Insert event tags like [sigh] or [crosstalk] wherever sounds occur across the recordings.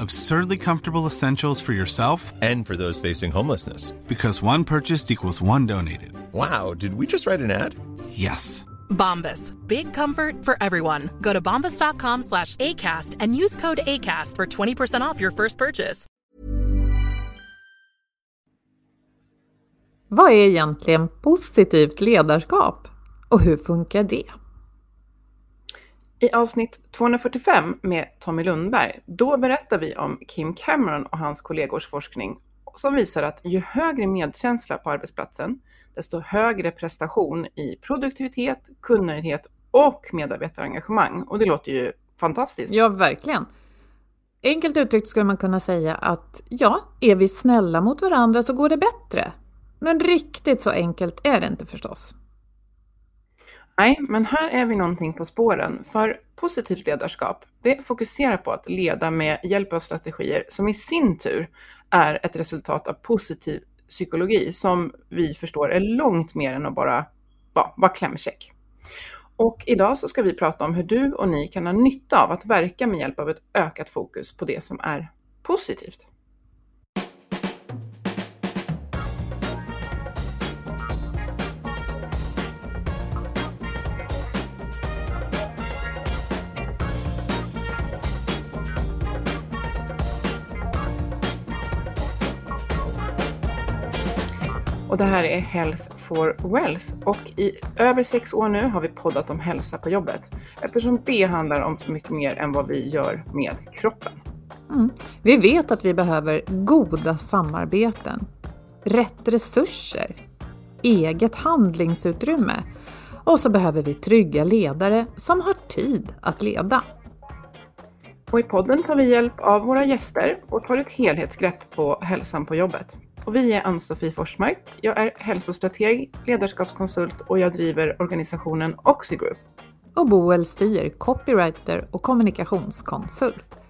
Absurdly comfortable essentials for yourself And for those facing homelessness. because one purchased equals one donated. Wow, did we just write an ad? Yes. Bombas. Big comfort for everyone. Go to bombas.com slash ACAST and use code ACAST for 20% off your first purchase. Vad är egentligen positivt ledarskap? Och hur funkar det? I avsnitt 245 med Tommy Lundberg, då berättar vi om Kim Cameron och hans kollegors forskning som visar att ju högre medkänsla på arbetsplatsen, desto högre prestation i produktivitet, kundnöjdhet och medarbetarengagemang. Och det låter ju fantastiskt. Ja, verkligen. Enkelt uttryckt skulle man kunna säga att ja, är vi snälla mot varandra så går det bättre. Men riktigt så enkelt är det inte förstås. Nej, men här är vi någonting på spåren. För positivt ledarskap, det fokuserar på att leda med hjälp av strategier som i sin tur är ett resultat av positiv psykologi som vi förstår är långt mer än att bara vara klämkäck. Och idag så ska vi prata om hur du och ni kan ha nytta av att verka med hjälp av ett ökat fokus på det som är positivt. Och det här är Health for Wealth och i över sex år nu har vi poddat om hälsa på jobbet eftersom det handlar om så mycket mer än vad vi gör med kroppen. Mm. Vi vet att vi behöver goda samarbeten, rätt resurser, eget handlingsutrymme och så behöver vi trygga ledare som har tid att leda. Och i podden tar vi hjälp av våra gäster och tar ett helhetsgrepp på hälsan på jobbet. Och vi är Ann-Sofie Forsmark. Jag är hälsostrateg, ledarskapskonsult och jag driver organisationen Oxigroup. Och Boel Stier, copywriter och kommunikationskonsult.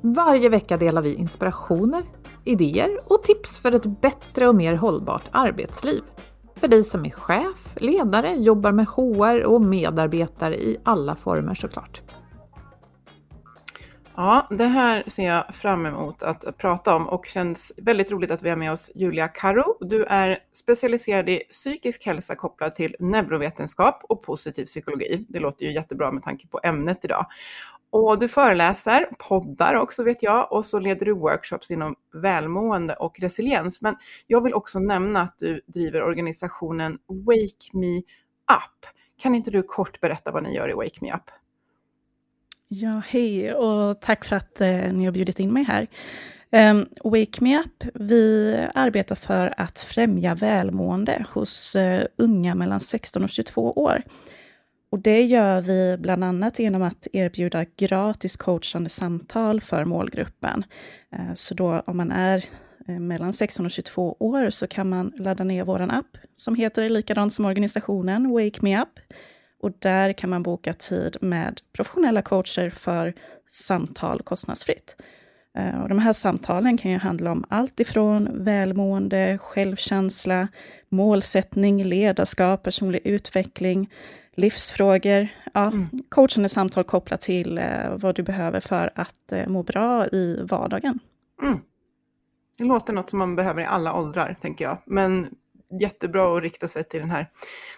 Varje vecka delar vi inspirationer, idéer och tips för ett bättre och mer hållbart arbetsliv. För dig som är chef, ledare, jobbar med HR och medarbetare i alla former såklart. Ja, det här ser jag fram emot att prata om och känns väldigt roligt att vi har med oss Julia Karo. Du är specialiserad i psykisk hälsa kopplad till neurovetenskap och positiv psykologi. Det låter ju jättebra med tanke på ämnet idag. Och du föreläser, poddar också vet jag och så leder du workshops inom välmående och resiliens. Men jag vill också nämna att du driver organisationen Wake Me Up. Kan inte du kort berätta vad ni gör i Wake Me Up? Ja, hej och tack för att eh, ni har bjudit in mig här. Um, Wake Me Up, vi arbetar för att främja välmående hos uh, unga mellan 16 och 22 år. Och det gör vi bland annat genom att erbjuda gratis coachande samtal för målgruppen. Uh, så då om man är uh, mellan 16 och 22 år så kan man ladda ner vår app som heter likadant som organisationen, Wake Me Up. Och där kan man boka tid med professionella coacher för samtal kostnadsfritt. Eh, och de här samtalen kan ju handla om allt ifrån välmående, självkänsla, målsättning, ledarskap, personlig utveckling, livsfrågor. Ja, mm. Coachande samtal kopplat till eh, vad du behöver för att eh, må bra i vardagen. Mm. Det låter något som man behöver i alla åldrar, tänker jag. Men jättebra att rikta sig till den här,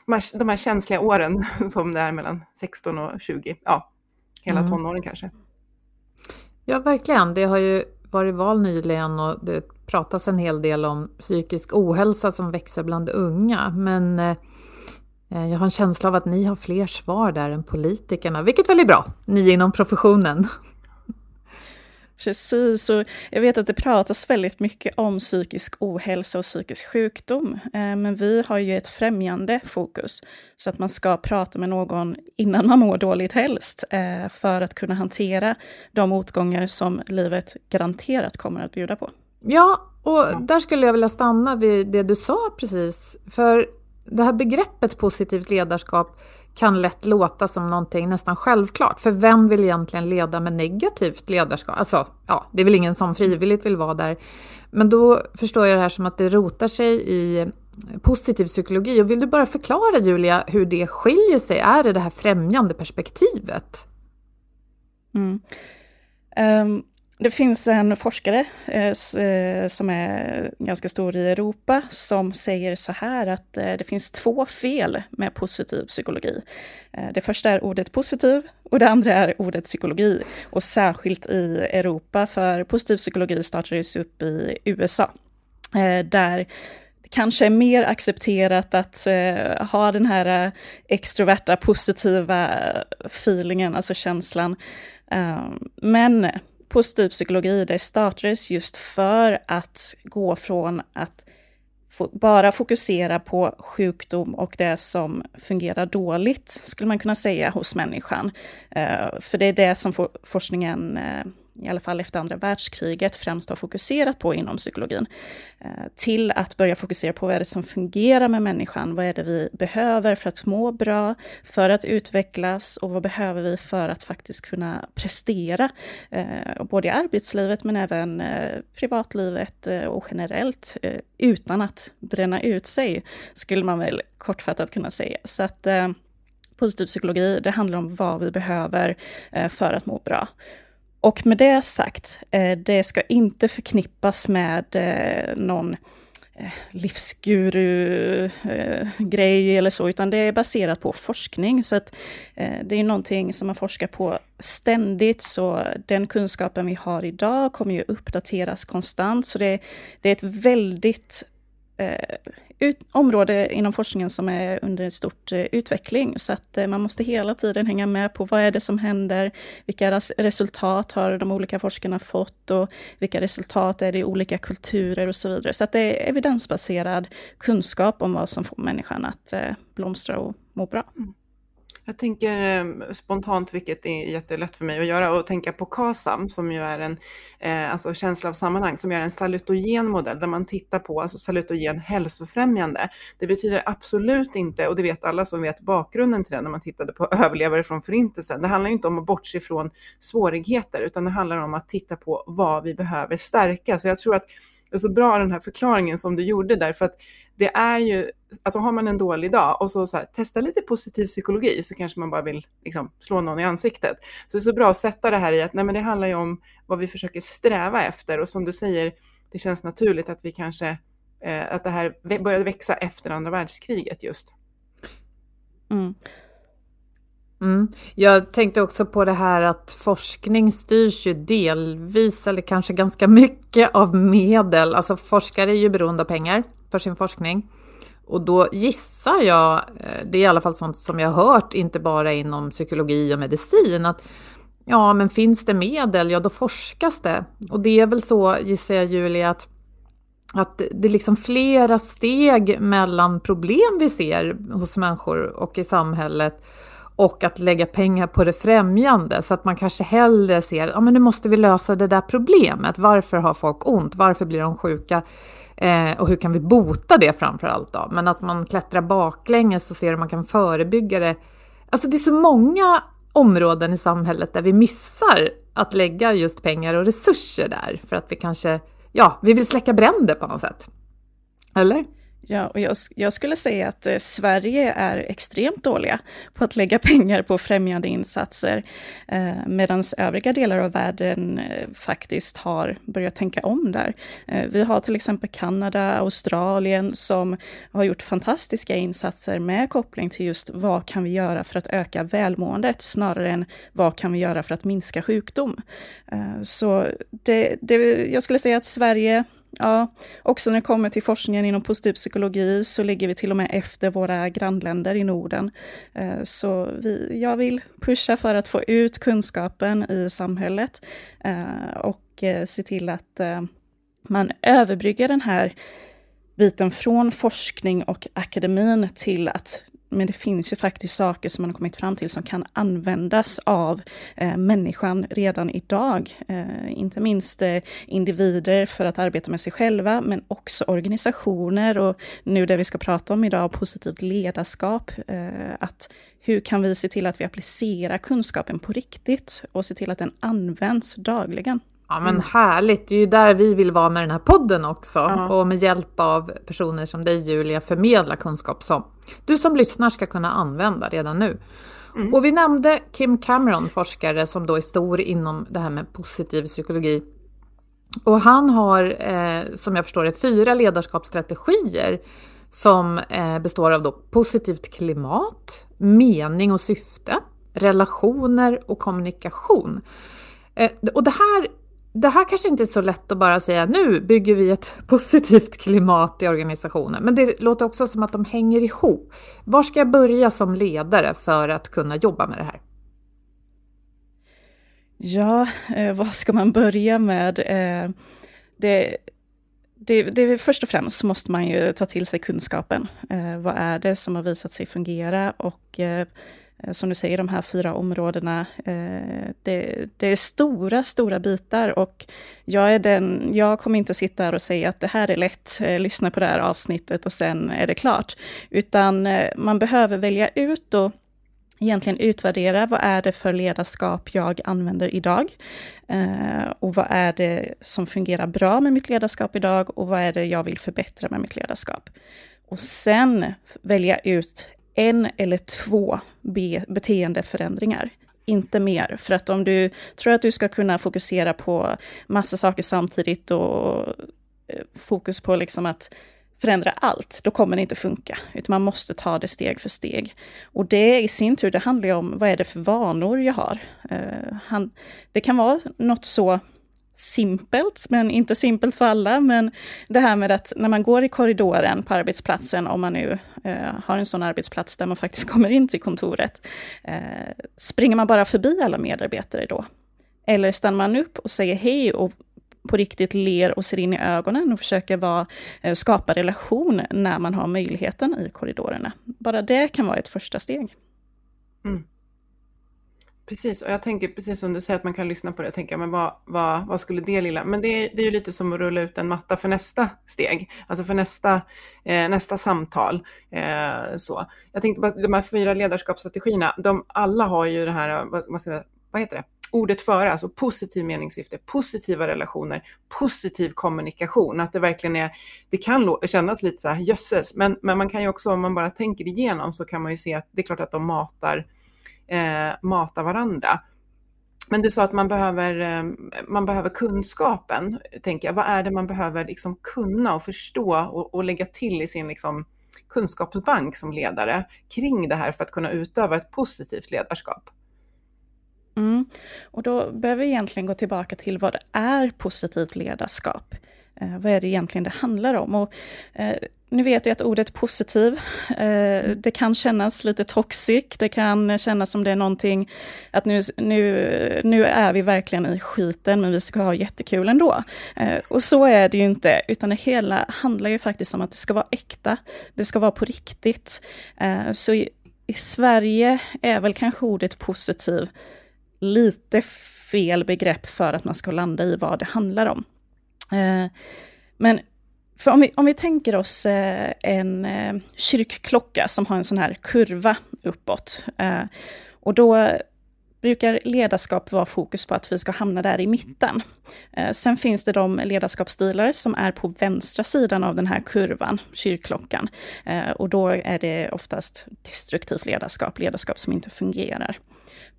de, här, de här känsliga åren [laughs] som det är mellan 16 och 20. Ja, hela mm. tonåren kanske. Ja, verkligen. Det har ju varit val nyligen och det pratas en hel del om psykisk ohälsa som växer bland unga. Men eh, jag har en känsla av att ni har fler svar där än politikerna, vilket väl är bra, ni inom professionen. Precis, och jag vet att det pratas väldigt mycket om psykisk ohälsa och psykisk sjukdom, eh, men vi har ju ett främjande fokus, så att man ska prata med någon innan man mår dåligt helst, eh, för att kunna hantera de motgångar som livet garanterat kommer att bjuda på. Ja, och där skulle jag vilja stanna vid det du sa precis, för det här begreppet positivt ledarskap kan lätt låta som någonting nästan självklart. För vem vill egentligen leda med negativt ledarskap? Alltså, ja, det är väl ingen som frivilligt vill vara där. Men då förstår jag det här som att det rotar sig i positiv psykologi. Och vill du bara förklara Julia hur det skiljer sig? Är det det här främjande perspektivet? Mm. Um, det finns en forskare eh, eh, som är ganska stor i Europa som säger så här att eh, det finns två fel med positiv psykologi. Eh, det första är ordet positiv och det andra är ordet psykologi. Och särskilt i Europa, för positiv psykologi startades upp i USA. Eh, där det kanske är mer accepterat att eh, ha den här eh, extroverta positiva feelingen, alltså känslan. Eh, men positiv psykologi, det startades just för att gå från att bara fokusera på sjukdom och det som fungerar dåligt, skulle man kunna säga, hos människan. Eh, för det är det som forskningen eh, i alla fall efter andra världskriget, främst har fokuserat på inom psykologin, eh, till att börja fokusera på vad är det som fungerar med människan, vad är det vi behöver för att må bra, för att utvecklas och vad behöver vi för att faktiskt kunna prestera, eh, både i arbetslivet men även eh, privatlivet och generellt, utan att bränna ut sig, skulle man väl kortfattat kunna säga. Så att positiv psykologi, det handlar om vad vi behöver för att må bra. Och med det sagt, eh, det ska inte förknippas med eh, någon eh, livsguru-grej eller så, utan det är baserat på forskning. Så att det är någonting som man forskar på ständigt, så den kunskapen vi har idag kommer ju uppdateras konstant. Så det, det är ett väldigt Eh, ut, område inom forskningen som är under stort eh, utveckling. Så att eh, man måste hela tiden hänga med på vad är det som händer, vilka resultat har de olika forskarna fått och vilka resultat är det i olika kulturer och så vidare. Så att det är evidensbaserad kunskap om vad som får människan att blomstra och må bra. Mm. Jag tänker eh, spontant, vilket är jättelätt för mig att göra, och tänka på KASAM som ju är en eh, alltså känsla av sammanhang, som är en salutogen modell där man tittar på alltså salutogen hälsofrämjande. Det betyder absolut inte, och det vet alla som vet bakgrunden till det när man tittade på [laughs] överlevare från förintelsen, det handlar inte om att bortse från svårigheter, utan det handlar om att titta på vad vi behöver stärka. Så jag tror att det är så bra den här förklaringen som du gjorde där, för att det är ju, alltså har man en dålig dag och så, så här, testa lite positiv psykologi så kanske man bara vill liksom, slå någon i ansiktet. Så det är så bra att sätta det här i att nej, men det handlar ju om vad vi försöker sträva efter och som du säger, det känns naturligt att vi kanske, eh, att det här började växa efter andra världskriget just. Mm. Mm. Jag tänkte också på det här att forskning styrs ju delvis, eller kanske ganska mycket, av medel. Alltså forskare är ju beroende av pengar för sin forskning. Och då gissar jag, eh, det är i alla fall sånt som jag har hört, inte bara inom psykologi och medicin, att ja, men finns det medel, ja då forskas det. Och det är väl så, gissar jag Julia, att, att det är liksom flera steg mellan problem vi ser hos människor och i samhället och att lägga pengar på det främjande så att man kanske hellre ser, ja men nu måste vi lösa det där problemet. Varför har folk ont? Varför blir de sjuka? Eh, och hur kan vi bota det framför allt då? Men att man klättrar baklänges och ser hur man kan förebygga det. Alltså det är så många områden i samhället där vi missar att lägga just pengar och resurser där för att vi kanske, ja, vi vill släcka bränder på något sätt. Eller? Ja, och jag, jag, skulle säga att eh, Sverige är extremt dåliga på att lägga [laughs] pengar på främjande insatser, eh, medan övriga delar av världen eh, faktiskt har börjat tänka om där. Eh, vi har till exempel Kanada, Australien som har gjort fantastiska insatser med koppling till just vad kan vi göra för att öka välmåendet, snarare än vad kan vi göra för att minska sjukdom. Eh, så det, det, jag skulle säga att Sverige Ja, också när det kommer till forskningen inom positiv psykologi så ligger vi till och med efter våra grannländer i Norden. Eh, så vi, jag vill pusha för att få ut kunskapen i samhället eh, och eh, se till att man överbryggar den här biten från forskning och akademin till att men det finns ju faktiskt saker som man har kommit fram till som kan användas av eh, människan redan idag. Eh, inte minst eh, individer för att arbeta med sig själva, men också organisationer och nu det vi ska prata om idag, positivt ledarskap. Eh, att hur kan vi se till att vi applicerar kunskapen på riktigt och se till att den används dagligen? Ja men härligt, det är ju där vi vill vara med den här podden också. Ja. Och med hjälp av personer som dig Julia förmedla kunskap som du som lyssnar ska kunna använda redan nu. Mm. Och vi nämnde Kim Cameron, forskare som då är stor inom det här med positiv psykologi. Och han har, eh, som jag förstår det, fyra ledarskapsstrategier som eh, består av då positivt klimat, mening och syfte, relationer och kommunikation. Eh, och det här det här kanske inte är så lätt att bara säga nu bygger vi ett [laughs] positivt klimat i organisationen, men det låter också som att de hänger ihop. Var ska jag börja som ledare för att kunna jobba med det här? Ja, eh, vad ska man börja med? Eh, det, det, det, först och främst måste man ju ta till sig kunskapen. Eh, vad är det som har visat sig fungera och eh, Eh, som du säger, de här fyra områdena. Eh, det, det, är stora, stora bitar och jag, är den, jag kommer inte sitta här och säga att det här är lätt, eh, lyssna på det här avsnittet och sen är det klart. Utan man behöver välja ut och egentligen utvärdera vad är det för ledarskap jag använder idag? och vad är det som fungerar bra med mitt ledarskap idag och vad är det jag vill förbättra med mitt ledarskap? Och sen välja ut en eller två be beteendeförändringar. Inte mer, för att om du tror att du ska kunna fokusera på massa saker samtidigt och eh, fokus på liksom att förändra allt, då kommer det inte funka. Utan man måste ta det steg för steg. Och det i sin tur, det handlar ju om vad är det för vanor jag har. Uh, han, det kan vara något så simpelt, men inte simpelt för alla. Men det här med att när man går i korridoren på arbetsplatsen, om man nu eh, har en sån arbetsplats där man faktiskt [laughs] kommer in till kontoret, eh, springer man bara förbi alla medarbetare då? Eller stannar man upp och säger hej och på riktigt ler och ser in i ögonen och försöker vara, eh, skapa relation när man har möjligheten i korridorerna. Bara det kan vara ett första steg. Mm. Precis, och jag tänker precis som du säger att man kan lyssna på det och tänka, men vad, vad, vad skulle det lilla... Men det, det är ju lite som att rulla ut en matta för nästa steg, alltså för nästa, eh, nästa samtal. Eh, så. Jag tänkte bara, de här fyra ledarskapsstrategierna, de alla har ju det här, vad, vad, vad heter det? ordet före, alltså positiv meningssyfte, positiva relationer, positiv kommunikation, att det verkligen är, det kan kännas lite så här jösses, men, men man kan ju också, om man bara tänker igenom, så kan man ju se att det är klart att de matar eh, mata varandra. Men du sa att man behöver, eh, man behöver kunskapen, tänker jag. Vad är det man behöver liksom kunna och förstå och, och lägga till i sin liksom kunskapsbank som ledare kring det här för att kunna utöva ett positivt ledarskap? Mm. Och då behöver vi egentligen gå tillbaka till vad det är positivt ledarskap. Eh, vad är det egentligen det handlar om? Och, eh, nu vet jag att ordet positiv, eh, det kan kännas lite toxic, det kan kännas som det är någonting att nu, nu, nu är vi verkligen i skiten men vi ska ha jättekul ändå. Eh, och så är det ju inte, utan det hela handlar ju faktiskt om att det ska vara äkta, det ska vara på riktigt. Eh, så i, i Sverige är väl kanske ordet positiv lite fel begrepp för att man ska landa i vad det handlar om. Men för om vi, om vi tänker oss eh, en eh, kyrkklocka som har en sån här kurva uppåt. Eh, och då brukar ledarskap vara fokus på att vi ska hamna där i mitten. Sen finns det de ledarskapsstilar som är på vänstra sidan av den här kurvan, kyrkklockan. Och då är det oftast destruktivt ledarskap, ledarskap som inte fungerar.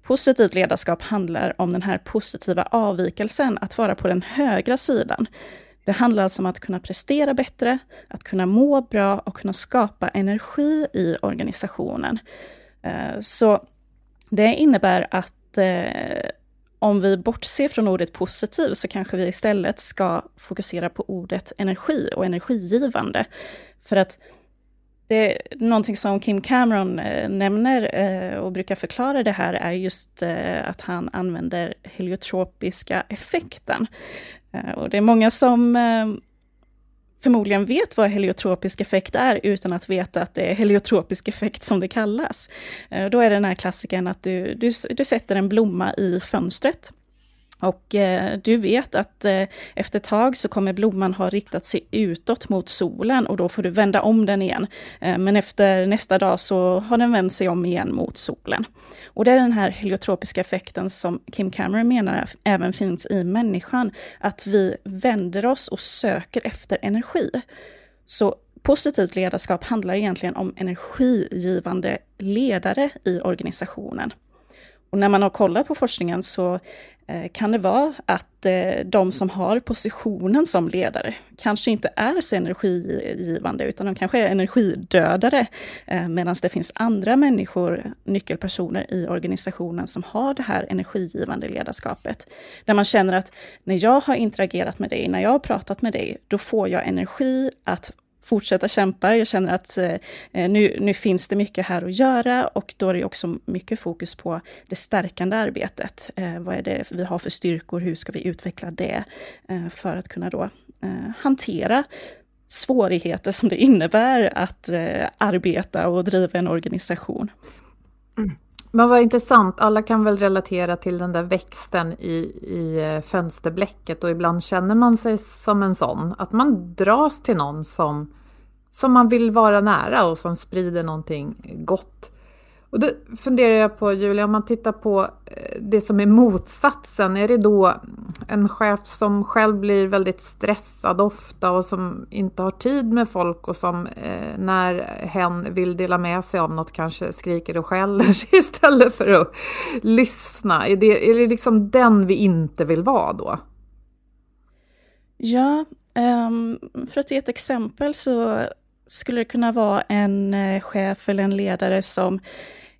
Positivt ledarskap handlar om den här positiva avvikelsen, att vara på den högra sidan. Det handlar alltså om att kunna prestera bättre, att kunna må bra och kunna skapa energi i organisationen. Eh, så det innebär att eh, om vi bortser från ordet positiv så kanske vi istället ska fokusera på ordet energi och energigivande. För att det är någonting som Kim Cameron eh, nämner och brukar förklara det här är just att han använder heliotropiska effekten. Eh, och det är många som eh, förmodligen vet vad heliotropisk effekt är utan att veta att det är heliotropisk effekt som det kallas. Eh, då är det den här klassiken att du, du, du sätter en blomma i fönstret och eh, du vet att eh, efter ett tag så kommer blomman ha riktat sig utåt mot solen och då får du vända om den igen. Eh, men efter nästa dag så har den vänt sig om igen mot solen. Och det är den här heliotropiska effekten som Kim Cameron menar även finns i människan, att vi vänder oss och söker efter energi. Så positivt ledarskap handlar egentligen om energigivande ledare i organisationen. Och när man har kollat på forskningen så Eh, kan det vara att eh, de som har positionen som ledare kanske inte är så energigivande, utan de kanske är energidödare, eh, medan det finns andra människor, nyckelpersoner i organisationen som har det här energigivande ledarskapet. Där man känner att när jag har interagerat med dig, när jag har pratat med dig, då får jag energi att fortsätta kämpa. Jag känner att eh, nu, nu finns det mycket här att göra och då är det också mycket fokus på det stärkande arbetet. Eh, vad är det vi har för styrkor? Hur ska vi utveckla det eh, för att kunna då eh, hantera svårigheter som det innebär att eh, arbeta och driva en organisation. Mm. Men vad intressant, alla kan väl relatera till den där växten i, i eh, fönsterblecket och ibland känner man sig som en sån. Att man dras till någon som, som man vill vara nära och som sprider någonting gott. Och då funderar jag på, Julia, om man tittar på eh, det som är motsatsen, är det då en chef som själv blir väldigt stressad ofta och som inte har tid med folk och som eh, när hen vill dela med sig av något kanske skriker och skäller sig [laughs] istället för att lyssna? Är det, är det liksom den vi inte vill vara då? Ja, um, för att ge ett exempel så skulle det kunna vara en eh, chef eller en ledare som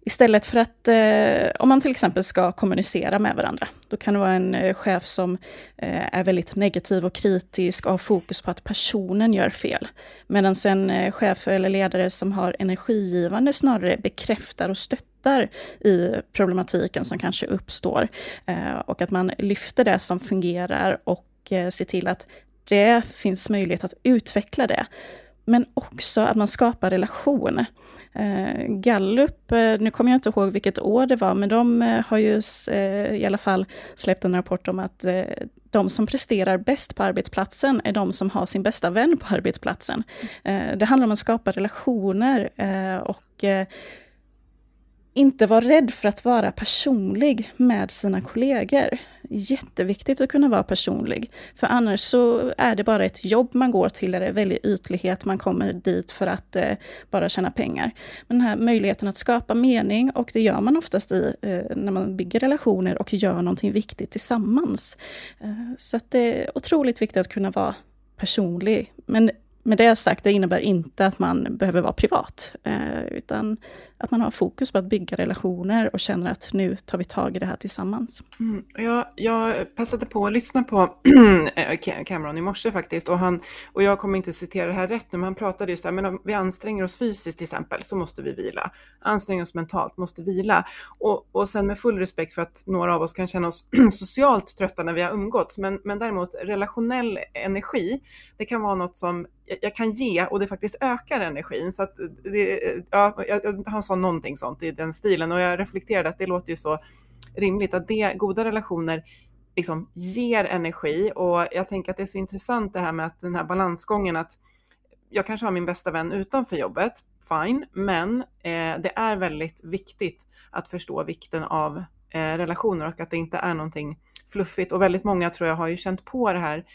Istället för att, eh, om man till exempel ska kommunicera med varandra, då kan det vara en eh, chef som eh, är väldigt negativ och kritisk och har fokus på att personen gör fel. Medan en eh, chef eller ledare som har energigivande snarare bekräftar och stöttar i problematiken som kanske uppstår. Eh, och att man lyfter det som fungerar och eh, ser till att det finns möjlighet att utveckla det. Men också att man skapar relation. Eh, Gallup, eh, nu kommer jag inte ihåg vilket år det var, men de eh, har ju eh, i alla fall släppt en rapport om att eh, de som presterar bäst på arbetsplatsen är de som har sin bästa vän på arbetsplatsen. Eh, det handlar om att skapa relationer och inte vara rädd för att vara personlig med sina kollegor. Jätteviktigt att kunna vara personlig, för annars så är det bara ett jobb man går till, där det är väldigt ytlighet, man kommer dit för att eh, bara tjäna pengar. Men den här möjligheten att skapa mening, och det gör man oftast i, eh, när man bygger relationer och gör någonting viktigt tillsammans. Eh, så att det är otroligt viktigt att kunna vara personlig. Men med det sagt, det innebär inte att man behöver vara privat, eh, utan att man har fokus på att bygga relationer och känner att nu tar vi tag i det här tillsammans. Mm. Jag, jag passade på att lyssna på [clears throat] eh, Cameron i morse faktiskt och, han, och jag kommer inte citera det här rätt nu, men han pratade just där, men om vi anstränger oss fysiskt till exempel så måste vi vila. Anstränger oss mentalt, måste vila. Och, och sen med full respekt för att några av oss kan känna oss [clears throat] socialt trötta när vi har umgåtts, men, men däremot relationell energi, det kan vara något som jag kan ge och det faktiskt ökar energin. Så att det, ja, han sa någonting sånt i den stilen och jag reflekterade att det låter ju så rimligt att det, goda relationer liksom ger energi och jag tänker att det är så intressant det här med att den här balansgången att jag kanske har min bästa vän utanför jobbet, fine, men eh, det är väldigt viktigt att förstå vikten av eh, relationer och att det inte är någonting fluffigt. Och väldigt många tror jag har ju känt på det här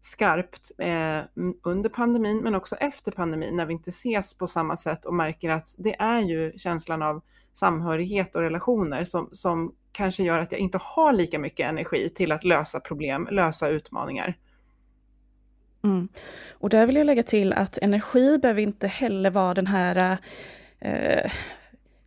skarpt eh, under pandemin men också efter pandemin när vi inte ses på samma sätt och märker att det är ju känslan av samhörighet och relationer som, som kanske gör att jag inte har lika mycket energi till att lösa problem, lösa utmaningar. Mm. Och där vill jag lägga till att energi behöver inte heller vara den här eh,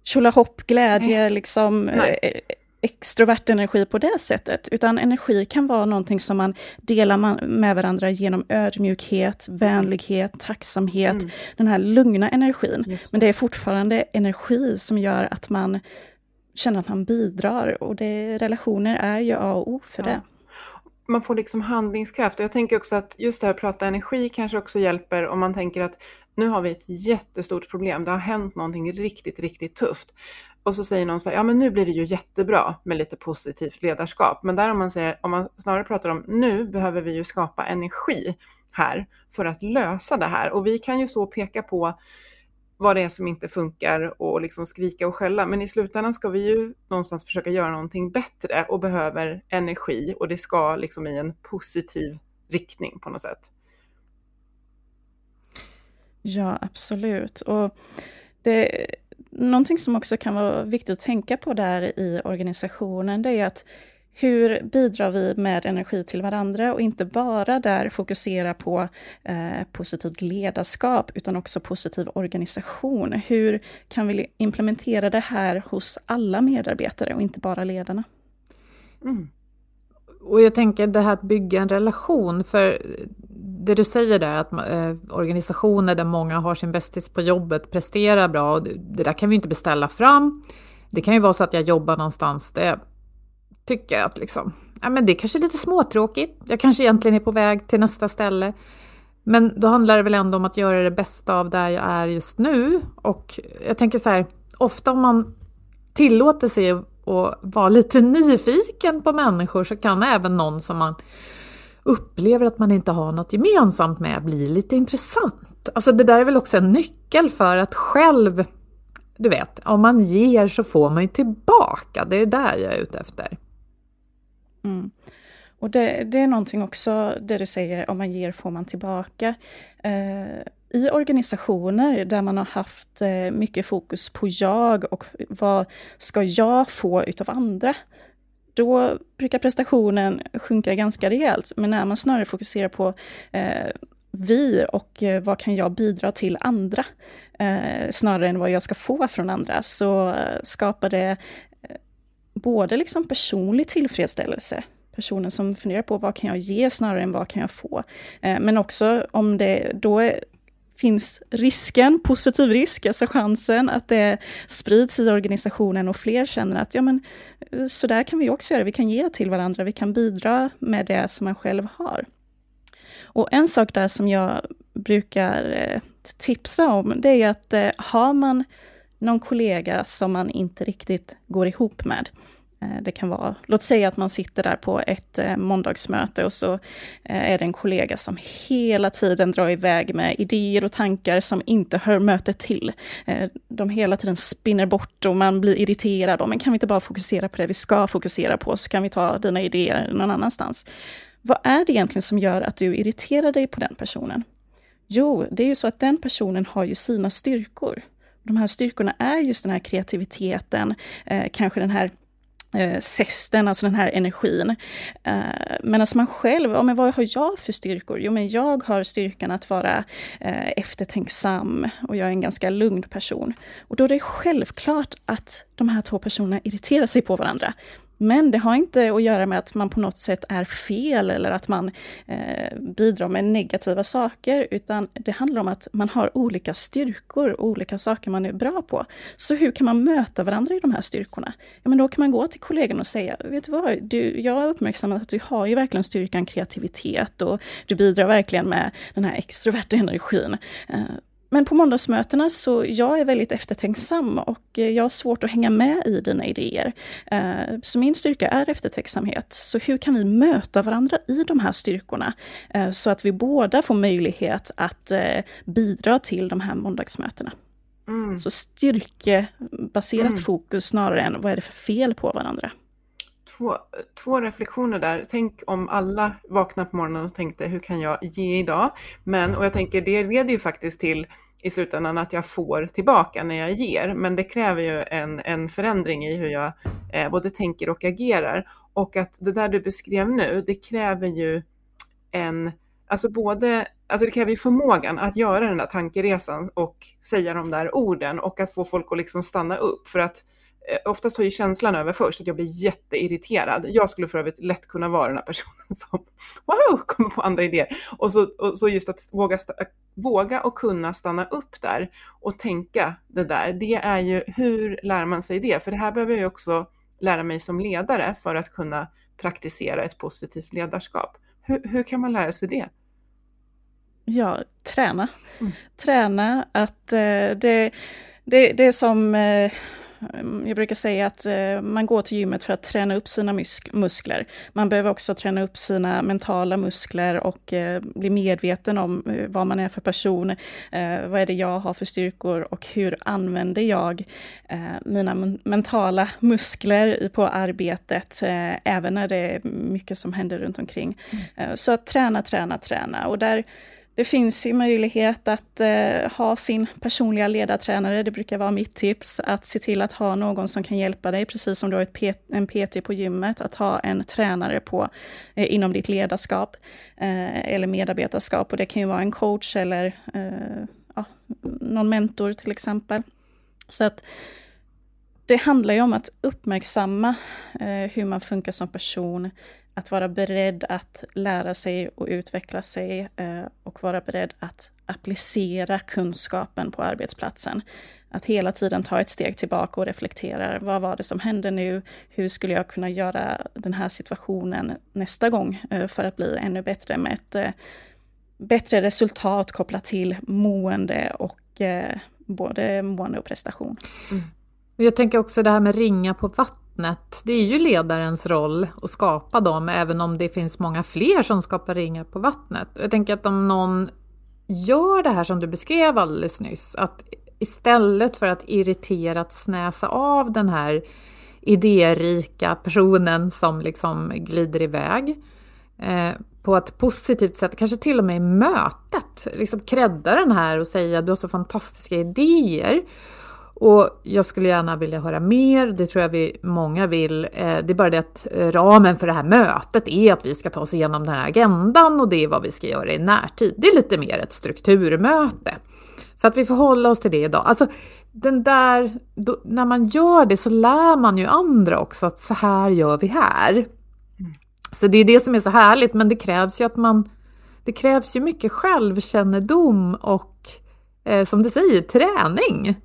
tjolahopp, glädje, Nej. liksom Nej. Eh, extrovert energi på det sättet, utan energi kan vara någonting som man delar med varandra genom ödmjukhet, vänlighet, tacksamhet, mm. den här lugna energin. Det. Men det är fortfarande energi som gör att man känner att man bidrar och det, relationer är ju A och O för ja. det. Man får liksom handlingskraft och jag tänker också att just det här att prata energi kanske också hjälper om man tänker att nu har vi ett jättestort problem. Det har hänt någonting riktigt, riktigt tufft. Och så säger någon så här, ja men nu blir det ju jättebra med lite positivt ledarskap. Men där om man säger, om man snarare pratar om nu behöver vi ju skapa energi här för att lösa det här. Och vi kan ju stå och peka på vad det är som inte funkar och liksom skrika och skälla. Men i slutändan ska vi ju någonstans försöka göra någonting bättre och behöver energi och det ska liksom i en positiv riktning på något sätt. Ja, absolut. Och det, någonting som också kan vara viktigt att tänka på där i organisationen, det är att hur bidrar vi med energi till varandra och inte bara där fokusera på eh, positivt ledarskap utan också positiv organisation. Hur kan vi implementera det här hos alla medarbetare och inte bara ledarna? Mm. Och jag tänker det här att bygga en relation, för det du säger där att eh, organisationer där många har sin bästis på jobbet presterar bra, och det där kan vi inte beställa fram. Det kan ju vara så att jag jobbar någonstans där jag tycker att liksom, ja, men det är kanske är lite småtråkigt. Jag kanske egentligen är på väg till nästa ställe. Men då handlar det väl ändå om att göra det bästa av där jag är just nu. Och jag tänker så här, ofta om man tillåter sig att vara lite nyfiken på människor så kan även någon som man upplever att man inte har något gemensamt med blir lite intressant. Alltså det där är väl också en nyckel för att själv, du vet, om man ger så får man ju tillbaka. Det är det där jag är ute efter. Mm. Och det, det, är någonting också, det du säger, om man ger får man tillbaka. Eh, I organisationer där man har haft eh, mycket fokus på jag och vad ska jag få utav andra? Då brukar prestationen sjunka ganska rejält, men när man snarare fokuserar på eh, vi och eh, vad kan jag bidra till andra, eh, snarare än vad jag ska få från andra, så eh, skapar det eh, både liksom personlig tillfredsställelse, personen som funderar på vad kan jag ge snarare än vad kan jag få. Eh, men också om det då finns risken, positiv risk, alltså chansen att det sprids i organisationen och fler känner att ja men eh, så där kan vi också göra, vi kan ge till varandra, vi kan bidra med det som man själv har. Och en sak där som jag brukar eh, tipsa om, det är att eh, har man någon kollega som man inte riktigt går ihop med. Eh, det kan vara, låt säga att man sitter där på ett eh, måndagsmöte och så eh, är det en kollega som hela tiden drar iväg med idéer och tankar som inte hör mötet till. De hela tiden spinner bort och man blir irriterad. Men kan vi inte bara fokusera på det vi ska fokusera på, så kan vi ta dina idéer någon annanstans. Vad är det egentligen som gör att du irriterar dig på den personen? Jo, det är ju så att den personen har ju sina styrkor de här styrkorna är just den här kreativiteten, kanske den här eh, alltså den här energin. Eh, Medan alltså man själv, ja, men vad har jag för styrkor? Jo, men jag har styrkan att vara eh, eftertänksam och jag är en ganska lugn person. Och då är det självklart att de här två personerna irriterar sig på varandra. Men det har inte att göra med att man på något sätt är fel eller att man eh, bidrar med negativa saker, utan det handlar om att man har olika styrkor och olika saker man är bra på. Så hur kan man möta varandra i de här styrkorna? Ja, men då kan man gå till kollegorna och säga, vet du vad, du, jag har uppmärksammat att du har ju verkligen styrkan kreativitet och du bidrar verkligen med den här extroverta energin. Eh, men på måndagsmötena så jag är väldigt eftertänksam och eh, jag har svårt att hänga med i dina idéer. Eh, så min styrka är eftertänksamhet. Så hur kan vi möta varandra i de här styrkorna? Eh, så att vi båda får möjlighet att bidra till de här måndagsmötena. Mm. Så styrkebaserat mm. fokus snarare än vad är det för fel på varandra två, två reflektioner där. Tänk om alla vaknar på morgonen och tänkte hur kan jag ge idag? Men, och jag tänker det leder ju faktiskt till i slutändan att jag får tillbaka när jag ger. Men det kräver ju en, en förändring i hur jag eh, både tänker och agerar. Och att det där du beskrev nu, det kräver ju en, alltså både, alltså det kräver ju förmågan att göra den där tankeresan och säga de där orden och att få folk att liksom stanna upp. För att eh, oftast tar ju känslan över först, att jag blir jätteirriterad. Jag skulle för övrigt lätt kunna vara den här personen [laughs] som wow, kommer på andra idéer. Och så, och så just att våga, våga och kunna stanna upp där och tänka det där, det är ju hur lär man sig det? För det här behöver jag också lära mig som ledare för att kunna praktisera ett positivt ledarskap. Hur, hur kan man lära sig det? Ja, träna. Mm. Träna att eh, det, det, det är som eh, jag brukar säga att eh, man går till gymmet för att träna upp sina musk muskler. Man behöver också träna upp sina mentala muskler och eh, bli medveten om eh, vad man är för person. vad är det jag har för styrkor och hur använder jag mina mentala muskler på arbetet, även när det är mycket som händer runt omkring. Mm. så att träna, träna, träna. Och där det finns ju möjlighet att eh, ha sin personliga ledartränare, det brukar vara mitt tips, att se till att ha någon som kan hjälpa dig, precis som du har ett en PT på gymmet, att ha en tränare på, eh, inom ditt ledarskap eh, eller medarbetarskap. Och det kan ju vara en coach eller eh, ja, någon mentor till exempel. Så att det handlar ju om att uppmärksamma eh, hur man funkar som person, att vara beredd att lära sig och utveckla sig eh, och vara beredd att applicera kunskapen på arbetsplatsen. Att hela tiden ta ett steg tillbaka och reflektera. Vad var det som hände nu? Hur skulle jag kunna göra den här situationen nästa gång eh, för att bli ännu bättre med ett eh, bättre resultat kopplat till mående och eh, både mående och prestation. Mm. Jag tänker också det här med ringa på vatten vattnet. Det är ju ledarens roll att skapa dem, även om det finns många fler som skapar ringar på vattnet. Jag tänker att om någon gör det här som du beskrev alldeles nyss, att istället för att irriterat snäsa av den här idérika personen som liksom glider iväg eh, på ett positivt sätt, kanske till och med i mötet, liksom credda den här och säga du har så fantastiska idéer. Och jag skulle gärna vilja höra mer, det tror jag vi många vill. Eh, det är bara det att ramen för det här mötet är att vi ska ta oss igenom den här agendan och det är vad vi ska göra i närtid. Det är lite mer ett strukturmöte. Så att vi får hålla oss till det idag. Alltså, den där, då, när man gör det så lär man ju andra också att så här gör vi här. Så det är det som är så härligt, men det krävs ju att man, det krävs ju mycket självkännedom och eh, som du säger, träning.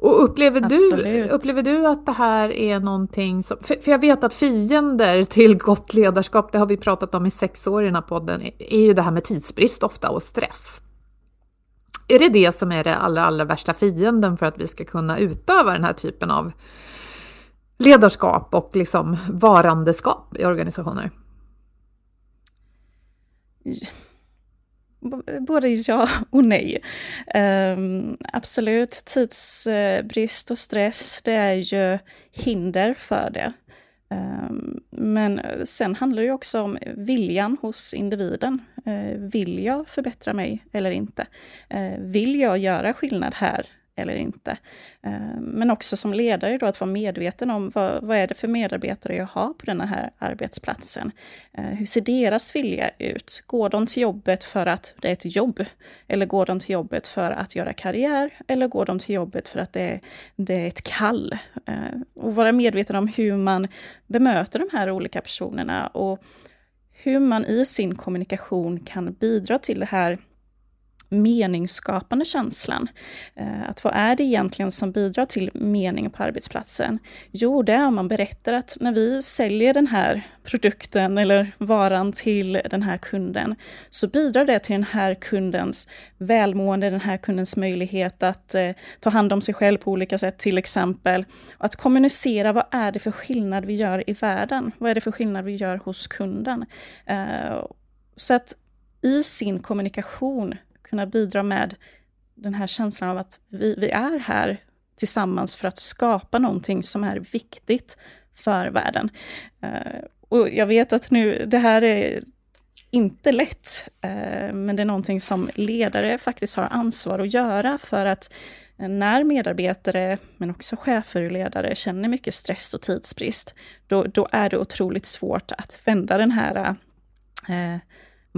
Och upplever du, upplever du att det här är någonting som... För, för, jag vet att fiender till gott ledarskap, det har vi pratat om i sex år i den här podden, är ju det här med tidsbrist ofta och stress. Är det det som är det allra, allra värsta fienden för att vi ska kunna utöva den här typen av ledarskap och liksom varandeskap i organisationer? Både ja och nej. Um, absolut, tidsbrist och stress, det är ju hinder för det. Um, men sen handlar det också om viljan hos individen. Uh, vill jag förbättra mig eller inte? Uh, vill jag göra skillnad här eller inte. Eh, men också som ledare då att vara medveten om vad, vad är det för medarbetare jag har på den här arbetsplatsen. Eh, hur ser deras vilja ut? Går de till jobbet för att det är ett jobb? Eller går de till jobbet för att göra karriär? Eller går de till jobbet för att det är, det är ett kall? Eh, och vara medveten om hur man bemöter de här olika personerna och hur man i sin kommunikation kan bidra till det här meningsskapande känslan. Eh, att vad är det egentligen som bidrar till mening på arbetsplatsen? Jo, det är om man berättar att när vi säljer den här produkten eller varan till den här kunden, så bidrar det till den här kundens välmående, den här kundens möjlighet att eh, ta hand om sig själv på olika sätt till exempel. Och att kommunicera, vad är det för skillnad vi gör i världen? Vad är det för skillnad vi gör hos kunden? Eh, så att i sin kommunikation kunna bidra med den här känslan av att vi, vi är här tillsammans för att skapa någonting som är viktigt för världen. Eh, och jag vet att nu, det här är inte lätt, eh, men det är någonting som ledare faktiskt har ansvar att göra för att när medarbetare, men också chefer och ledare, känner mycket stress och tidsbrist, då, då är det otroligt svårt att vända den här eh,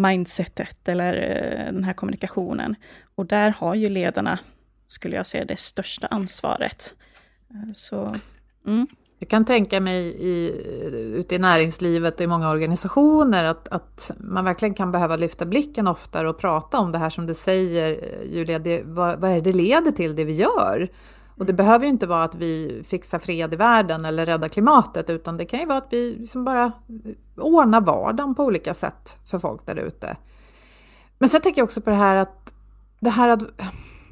mindsetet eller eh, den här kommunikationen. Och där har ju ledarna, skulle jag säga, det största ansvaret. Eh, så, mm. Jag kan tänka mig i, ute i näringslivet och i många organisationer att, att man verkligen kan behöva lyfta blicken oftare och prata om det här som du säger, eh, Julia, det, vad, vad är det leder till det vi gör? Och det behöver ju inte vara att vi fixar fred i världen eller räddar klimatet, utan det kan ju vara att vi liksom bara ordnar vardagen på olika sätt för folk där ute. Men sen tänker jag också på det här att, det här att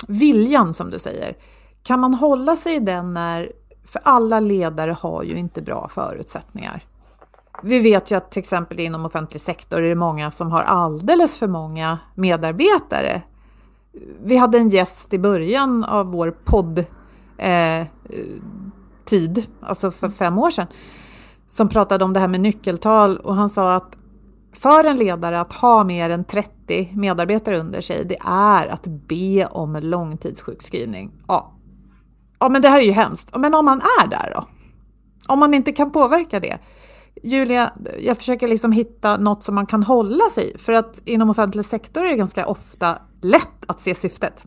viljan som du säger, kan man hålla sig i den när för alla ledare har ju inte bra förutsättningar. Vi vet ju att till exempel inom offentlig sektor är det många som har alldeles för många medarbetare. Vi hade en gäst i början av vår podd eh, tid, alltså för fem år sedan, som pratade om det här med nyckeltal och han sa att för en ledare att ha mer än 30 medarbetare under sig, det är att be om långtidssjukskrivning. Ja, ja men det här är ju hemskt. Men om man är där då? Om man inte kan påverka det? Julia, jag försöker liksom hitta något som man kan hålla sig i. För att inom offentlig sektor är det ganska ofta lätt att se syftet.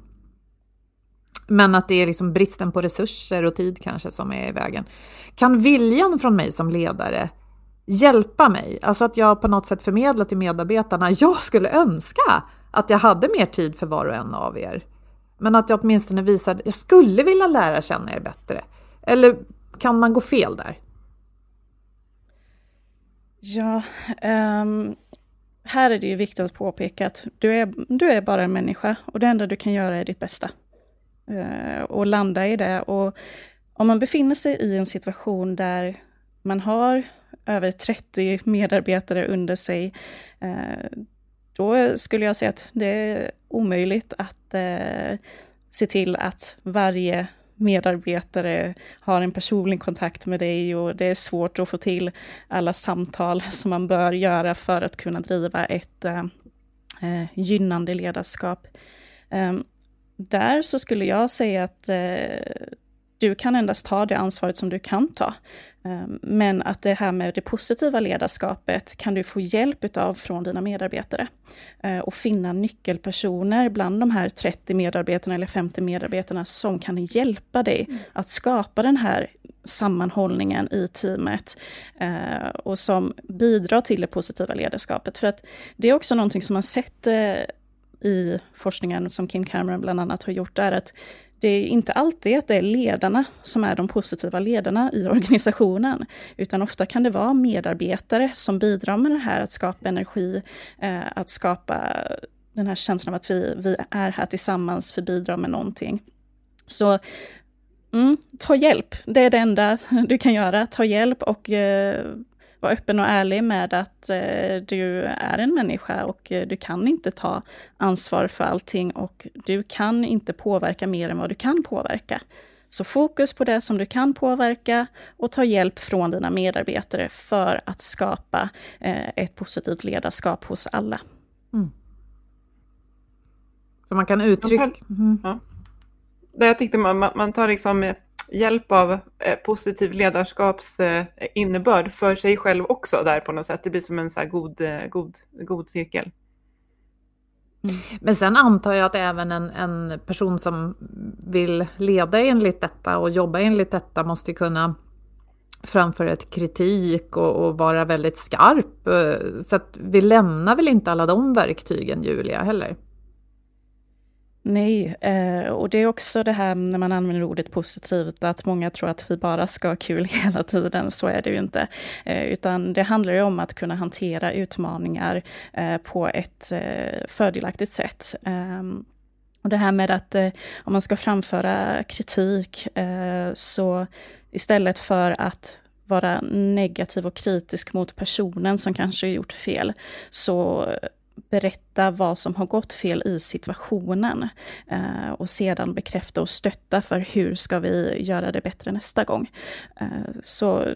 Men att det är liksom bristen på resurser och tid kanske som är i vägen. Kan viljan från mig som ledare hjälpa mig? Alltså att jag på något sätt förmedlar till medarbetarna, jag skulle önska att jag hade mer tid för var och en av er. Men att jag åtminstone visar, jag skulle vilja lära känna er bättre. Eller kan man gå fel där? Ja, um, här är det ju viktigt att påpeka att du är, du är bara en människa och det enda du kan göra är ditt bästa. Eh, och landa i det. Och om man befinner sig i en situation där man har över 30 medarbetare under sig, eh, då skulle jag säga att det är omöjligt att eh, se till att varje medarbetare har en personlig kontakt med dig och det är svårt att få till alla samtal som man bör göra för att kunna driva ett eh, eh gynnande ledarskap. Eh, där så skulle jag säga att eh, du kan endast ta det ansvaret som du kan ta. Ehm, men att det här med det positiva ledarskapet kan du få hjälp av från dina medarbetare. Ehm, och finna nyckelpersoner bland de här 30 medarbetarna eller 50 medarbetarna som kan hjälpa dig mm. att skapa den här sammanhållningen i teamet och som bidrar till det positiva ledarskapet. För att det är också någonting som man sett eh, i forskningen som Kim Cameron bland annat har gjort, är att det är inte alltid att det är ledarna som är de positiva ledarna i organisationen, utan ofta kan det vara medarbetare som bidrar med det här att skapa energi, eh, att skapa den här känslan av att vi, vi är här tillsammans, vi bidrar med någonting. Så mm, ta hjälp, det är det enda du kan göra, ta hjälp och eh, vara öppen och ärlig med att eh, du är en människa och eh, du kan inte ta ansvar för allting och du kan inte påverka mer än vad du kan påverka. Så fokus på det som du kan påverka och ta hjälp från dina medarbetare för att skapa eh, ett positivt ledarskap hos alla. Mm. Så man kan uttrycka... Mm. Ja. Jag tänkte man, man tar liksom hjälp av eh, positiv ledarskaps eh, innebörd för sig själv också där på något sätt. Det blir som en så god, eh, god, god cirkel. Mm. Men sen antar jag att även en, en person som vill leda enligt detta och jobba enligt detta måste kunna framföra ett kritik och, och, vara väldigt skarp. Eh, så att vi lämnar väl inte alla de verktygen, Julia, heller? Nej, eh, och det är också det här när man använder ordet positivt, att många tror att vi bara ska ha kul [laughs] hela tiden, så är det ju inte. Eh, utan det handlar ju om att kunna hantera utmaningar eh, på ett fördelaktigt sätt. Ehm, och det här med att om man ska framföra kritik, så istället för att vara negativ och kritisk mot personen som kanske gjort fel, så berätta vad som har gått fel i situationen eh, och sedan bekräfta och stötta för hur ska vi göra det bättre nästa gång. Eh, så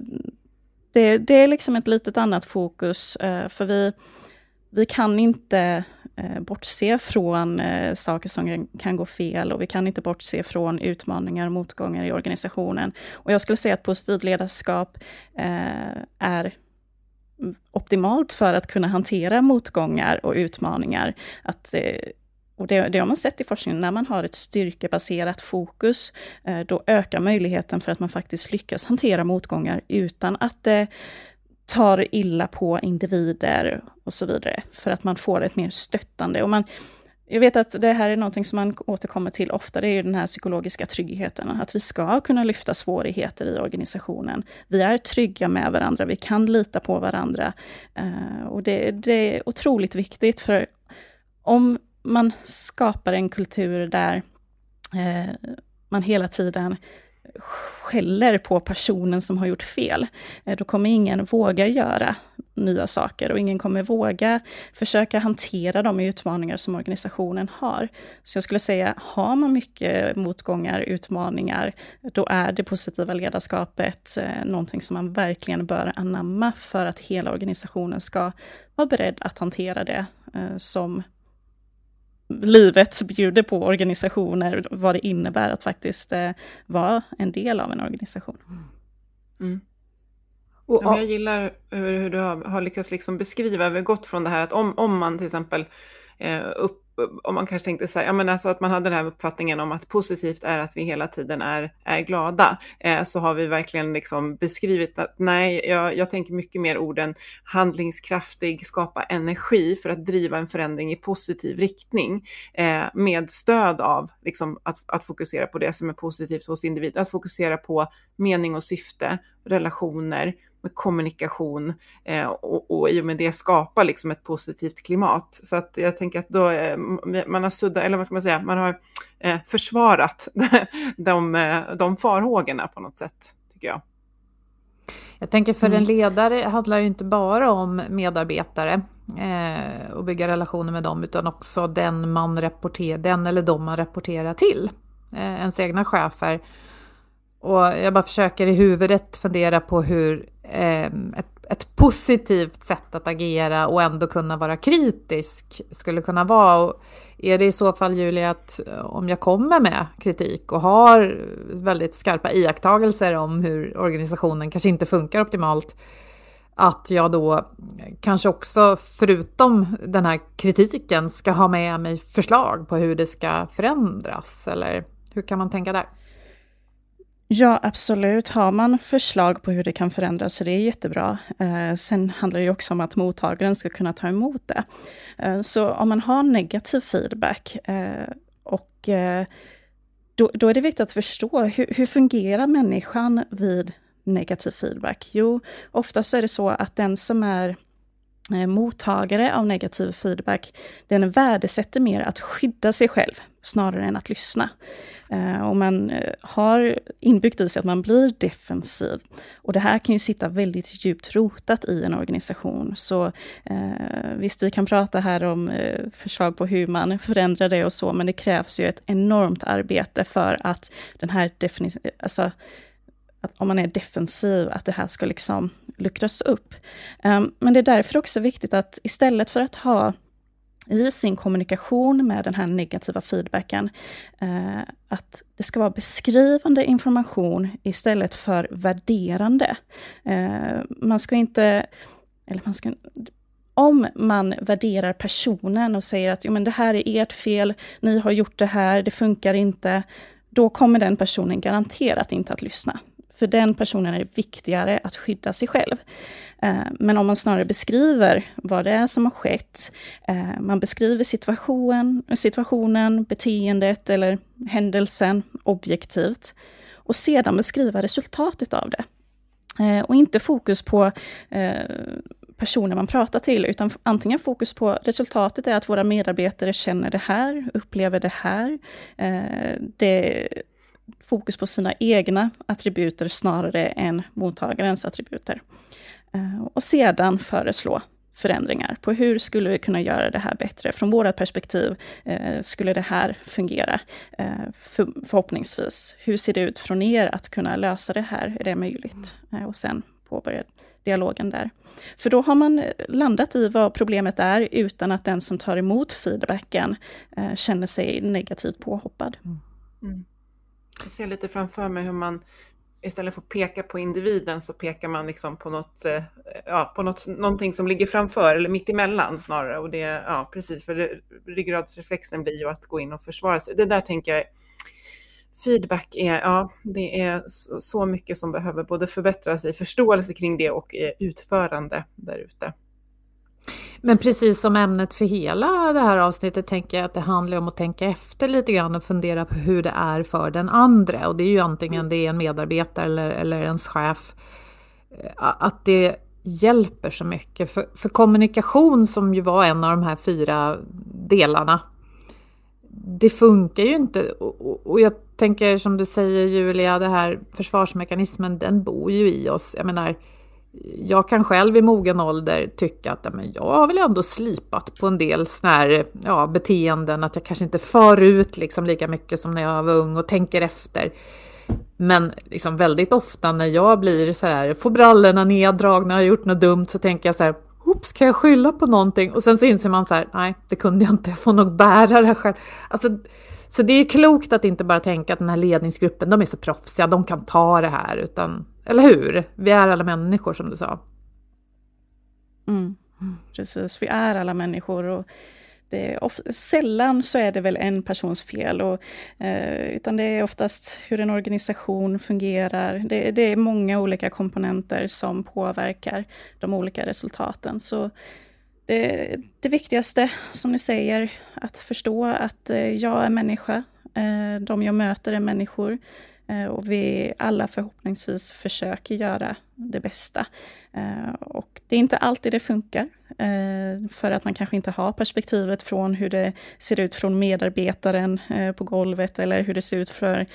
det, det är liksom ett litet annat fokus, eh, för vi, vi kan inte eh, bortse från eh, saker som kan gå fel och vi kan inte bortse från utmaningar och motgångar i organisationen. Och jag skulle säga att positivt ledarskap eh, är optimalt för att kunna hantera motgångar och utmaningar. Att eh, och det, det har man sett i forskningen, när man har ett styrkebaserat fokus, eh, då ökar möjligheten för att man faktiskt lyckas hantera motgångar utan att det tar illa på individer och så vidare, för att man får ett mer stöttande. Och man, jag vet att det här är någonting som man återkommer till ofta, det är ju den här psykologiska tryggheten, att vi ska kunna lyfta svårigheter i organisationen. Vi är trygga med varandra, vi kan lita på varandra. Eh, och det, det är otroligt viktigt, för om man skapar en kultur där eh, man hela tiden skäller på personen som har gjort fel, eh, då kommer ingen våga göra nya saker och ingen kommer våga försöka hantera de utmaningar som organisationen har. Så jag skulle säga, har man mycket motgångar, utmaningar, då är det positiva ledarskapet eh, någonting som man verkligen bör anamma för att hela organisationen ska vara beredd att hantera det eh, som livet bjuder på organisationer, vad det innebär att faktiskt eh, vara en del av en organisation. Mm. Och, ja, jag gillar hur, hur du har, har lyckats liksom beskriva, vi har gått från det här att om, om man till exempel eh, upp, om man kanske tänkte så här, ja men alltså att man hade den här uppfattningen om att positivt är att vi hela tiden är, är glada, eh, så har vi verkligen liksom beskrivit att nej, jag, jag tänker mycket mer orden handlingskraftig, skapa energi för att driva en förändring i positiv riktning eh, med stöd av liksom, att, att fokusera på det som är positivt hos individen, att fokusera på mening och syfte, relationer, med kommunikation eh, och, och i och med det skapa liksom ett positivt klimat. Så att jag tänker att då eh, man har suddat, eller vad ska man säga, man har eh, försvarat [laughs] de, eh, de farhågorna på något sätt, tycker jag. Jag tänker för mm. en ledare handlar det inte bara om medarbetare eh, och bygga relationer med dem, utan också den, man rapporter, den eller de man rapporterar till, eh, ens egna chefer. Och jag bara försöker i huvudet fundera på hur Ehm, ett, ett, positivt sätt att agera och ändå kunna vara kritisk skulle kunna vara. Och är det i så fall Julia att eh, om jag kommer med kritik och har väldigt skarpa iakttagelser om hur organisationen kanske inte funkar optimalt, att jag då kanske också förutom den här kritiken ska ha med mig förslag på hur det ska förändras? Eller hur kan man tänka där? Ja, absolut. Har man förslag på hur det kan förändras så det är jättebra. Eh, sen handlar det ju också om att mottagaren ska kunna ta emot det. Eh, så om man har negativ feedback eh, och eh, då, då, är det viktigt att förstå hur, hur fungerar människan vid negativ feedback? Jo, oftast är det så att den som är eh, mottagare av negativ feedback, den värdesätter mer att skydda sig själv snarare än att lyssna. Eh, och man eh, har inbyggt i sig att man blir defensiv. Och det här kan ju sitta väldigt djupt rotat i en organisation. Så eh, visst, vi kan prata här om eh, förslag på hur man förändrar det och så, men det krävs ju ett enormt arbete för att den här definitionen, alltså att om man är defensiv, att det här ska liksom luckras upp. Um, men det är därför också viktigt att istället för att ha i sin kommunikation med den här negativa feedbacken, eh, att det ska vara beskrivande information istället för värderande. Eh, man ska inte, eller man ska, om man värderar personen och säger att jo, men det här är ert fel, ni har gjort det här, det funkar inte, då kommer den personen garanterat inte att lyssna. För den personen är det viktigare att skydda sig själv. Eh, men om man snarare beskriver vad det är som har skett, eh, man beskriver situation, situationen, beteendet eller händelsen objektivt och sedan beskriva resultatet av det. Eh, och inte fokus på personer man pratar till, utan antingen fokus på resultatet är att våra medarbetare känner det här, upplever det här. Det fokus på sina egna attributer snarare än mottagarens attributer. Eh, och sedan föreslå förändringar på hur skulle vi kunna göra det här bättre? Från vårt perspektiv eh, skulle det här fungera eh, för, förhoppningsvis. Hur ser det ut från er att kunna lösa det här? Är det möjligt? Eh, och sen påbörja dialogen där. För då har man landat i vad problemet är utan att den som tar emot feedbacken eh, känner sig negativt påhoppad. Mm. mm. Jag ser lite framför mig hur man istället för att peka på individen så pekar man liksom på något, eh, ja, på något, någonting som ligger framför eller mitt emellan snarare. Och det, ja, precis, för det, ryggradsreflexen blir ju att gå in och försvara sig. Det där tänker jag, feedback är, ja, det är så, så mycket som behöver både förbättras i förståelse kring det och utförande där ute. Men precis som ämnet för hela det här avsnittet tänker jag att det handlar om att tänka efter lite grann och fundera på hur det är för den andra. Och det är ju antingen det är en medarbetare eller, eller ens chef. Eh, att det hjälper så mycket. För, för kommunikation som ju var en av de här fyra delarna. Det funkar ju inte. Och, och jag tänker som du säger Julia, det här försvarsmekanismen den bor ju i oss. Jag menar, jag kan själv i mogen ålder tycka att men jag har väl ändå slipat på en del såna här, ja, beteenden, att jag kanske inte far ut liksom lika mycket som när jag var ung och tänker efter. Men liksom väldigt ofta när jag blir så här, får brallorna neddragna och har gjort något dumt så tänker jag så här, Oops, kan jag skylla på någonting? Och sen så inser man så här, nej, det kunde jag inte, jag får nog bära det själv. Alltså, så det är klokt att inte bara tänka att den här ledningsgruppen, de är så proffsiga, de kan ta det här, utan eller hur? Vi är alla människor som du sa. Mm. Precis, vi är alla människor. och det är of- sällan så är det väl en persons fel, och, eh, utan det är oftast hur en organisation fungerar. Det, det, är många olika komponenter som påverkar de olika resultaten. Så det, det viktigaste, som ni säger, att förstå att eh, jag är människa. Eh, de jag möter är människor. Eh, och vi alla förhoppningsvis försöker göra det bästa. Eh, och det är inte alltid det funkar, eh, för att man kanske inte har perspektivet från hur det ser ut från medarbetaren på golvet, eller hur det ser ut för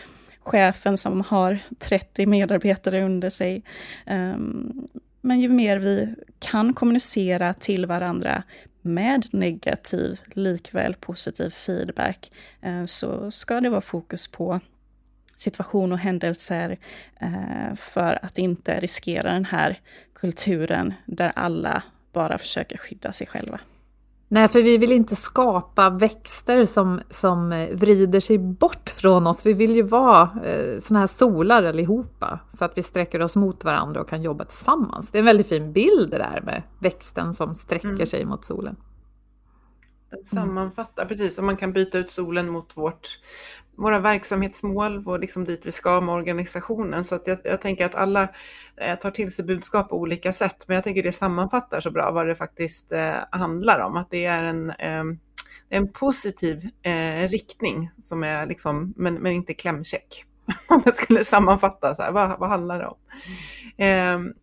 chefen som har 30 medarbetare under sig. Ehm, men ju mer vi kan kommunicera till varandra med negativ, likväl positiv feedback, så ska det vara fokus på situation och händelser eh, för att inte riskera den här kulturen där alla bara försöker skydda sig själva. Nej, för vi vill inte skapa växter som, som vrider sig bort från oss. Vi vill ju vara eh, såna här solar allihopa, så att vi sträcker oss mot varandra och kan jobba tillsammans. Det är en väldigt fin bild det där med växten som sträcker mm. sig mot solen. Den sammanfattar, precis, som man kan byta ut solen mot vårt våra verksamhetsmål, och liksom dit vi ska med organisationen. Så att jag, jag tänker att alla eh, tar till sig budskap på olika sätt, men jag tänker det sammanfattar så bra vad det faktiskt eh, handlar om. Att det är en, eh, en positiv eh, riktning, som är liksom, men, men inte klämkäck. [laughs] Om jag skulle sammanfatta, så här, vad, vad handlar det om? Mm.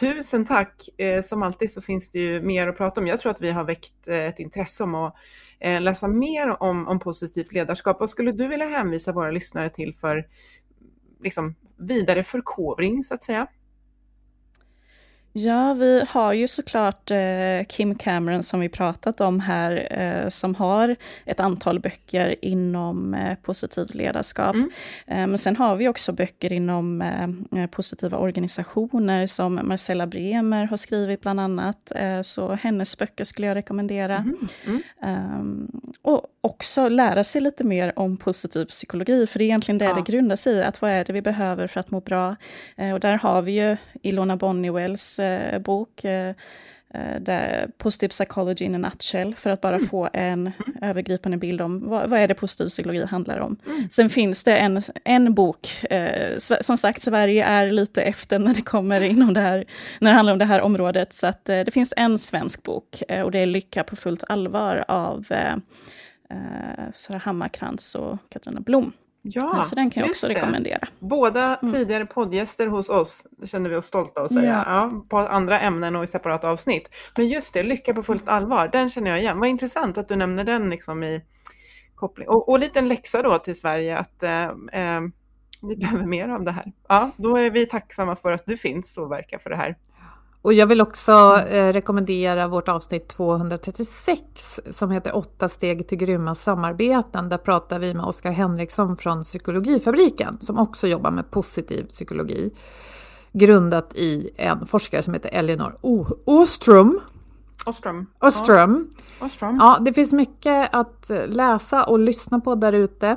Tusen tack! Eh, som alltid så finns det ju mer att prata om. Jag tror att vi har väckt eh, ett intresse om att Eh, läsa mer om, om positivt ledarskap. Vad skulle du vilja hänvisa våra lyssnare till för liksom, vidare förkovring så att säga? Ja, vi har ju såklart eh, Kim Cameron som vi pratat om här, eh, som har ett antal böcker inom eh, positivt ledarskap. Mm. Eh, men sen har vi också böcker inom eh, positiva organisationer som Marcella Bremer har skrivit bland annat. Eh, så hennes böcker skulle jag rekommendera. Mm. Mm. Ehm, och också lära sig lite mer om positiv psykologi, för det är egentligen det ja. det grundar sig i, att vad är det vi behöver för att må bra? och där har vi ju Ilona Bonnywells eh, bok, eh, där Positive Psychology in a Nutshell, för att bara mm. få en övergripande bild om vad, vad är det positiv psykologi handlar om. Mm. Sen finns det en, en bok, eh, som sagt Sverige är lite efter när det kommer inom det här, när det handlar om det här området, så att eh, det finns en svensk bok eh, och det är Lycka på fullt allvar av eh, Sara Hammarkrans och Katarina Blom. Ja, så den kan jag också det. rekommendera. Båda mm. tidigare poddgäster hos oss, känner vi oss stolta att säga, ja. ja. på andra ämnen och i separata avsnitt. Men just det, Lycka på fullt allvar, den känner jag igen. Vad intressant att du nämner den liksom i koppling. Och, och lite en läxa då till Sverige att eh, eh, vi [laughs] behöver mer av det här. Ja, då är vi tacksamma för att du finns och verkar för det här. Och jag vill också eh, rekommendera vårt avsnitt 236 som heter åtta steg till grymma samarbeten. Där pratar vi med Oskar Henriksson från Psykologifabriken som också jobbar med positiv psykologi. grundat i en forskare som heter Elinor Ostrom. Ostrom. Ostrom. Ja. Ostrom. Ja, det finns mycket att läsa och lyssna på där ute.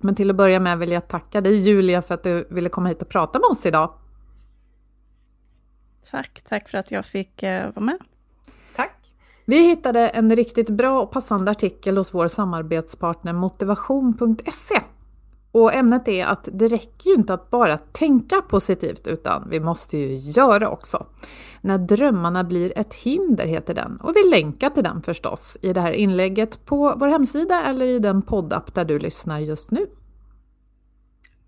Men till att börja med vill jag tacka dig Julia för att du ville komma hit och prata med oss idag. Tack, tack för att jag fick eh, vara med. Tack. Vi hittade en riktigt bra och passande artikel hos vår samarbetspartner motivation.se. Och ämnet är att det räcker ju inte att bara tänka positivt utan vi måste ju göra också. När drömmarna blir ett hinder heter den och vi länkar till den förstås i det här inlägget på vår hemsida eller i den poddapp där du lyssnar just nu.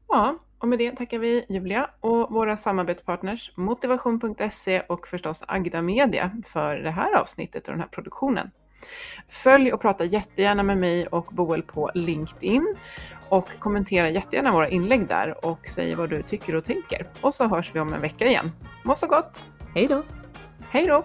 Ja, och med det tackar vi Julia och våra samarbetspartners motivation.se och förstås Agda Media för det här avsnittet och den här produktionen. Följ och prata jättegärna med mig och Boel på LinkedIn och kommentera jättegärna våra inlägg där och säg vad du tycker och tänker. Och så hörs vi om en vecka igen. Må så gott! Hej då! Hej då!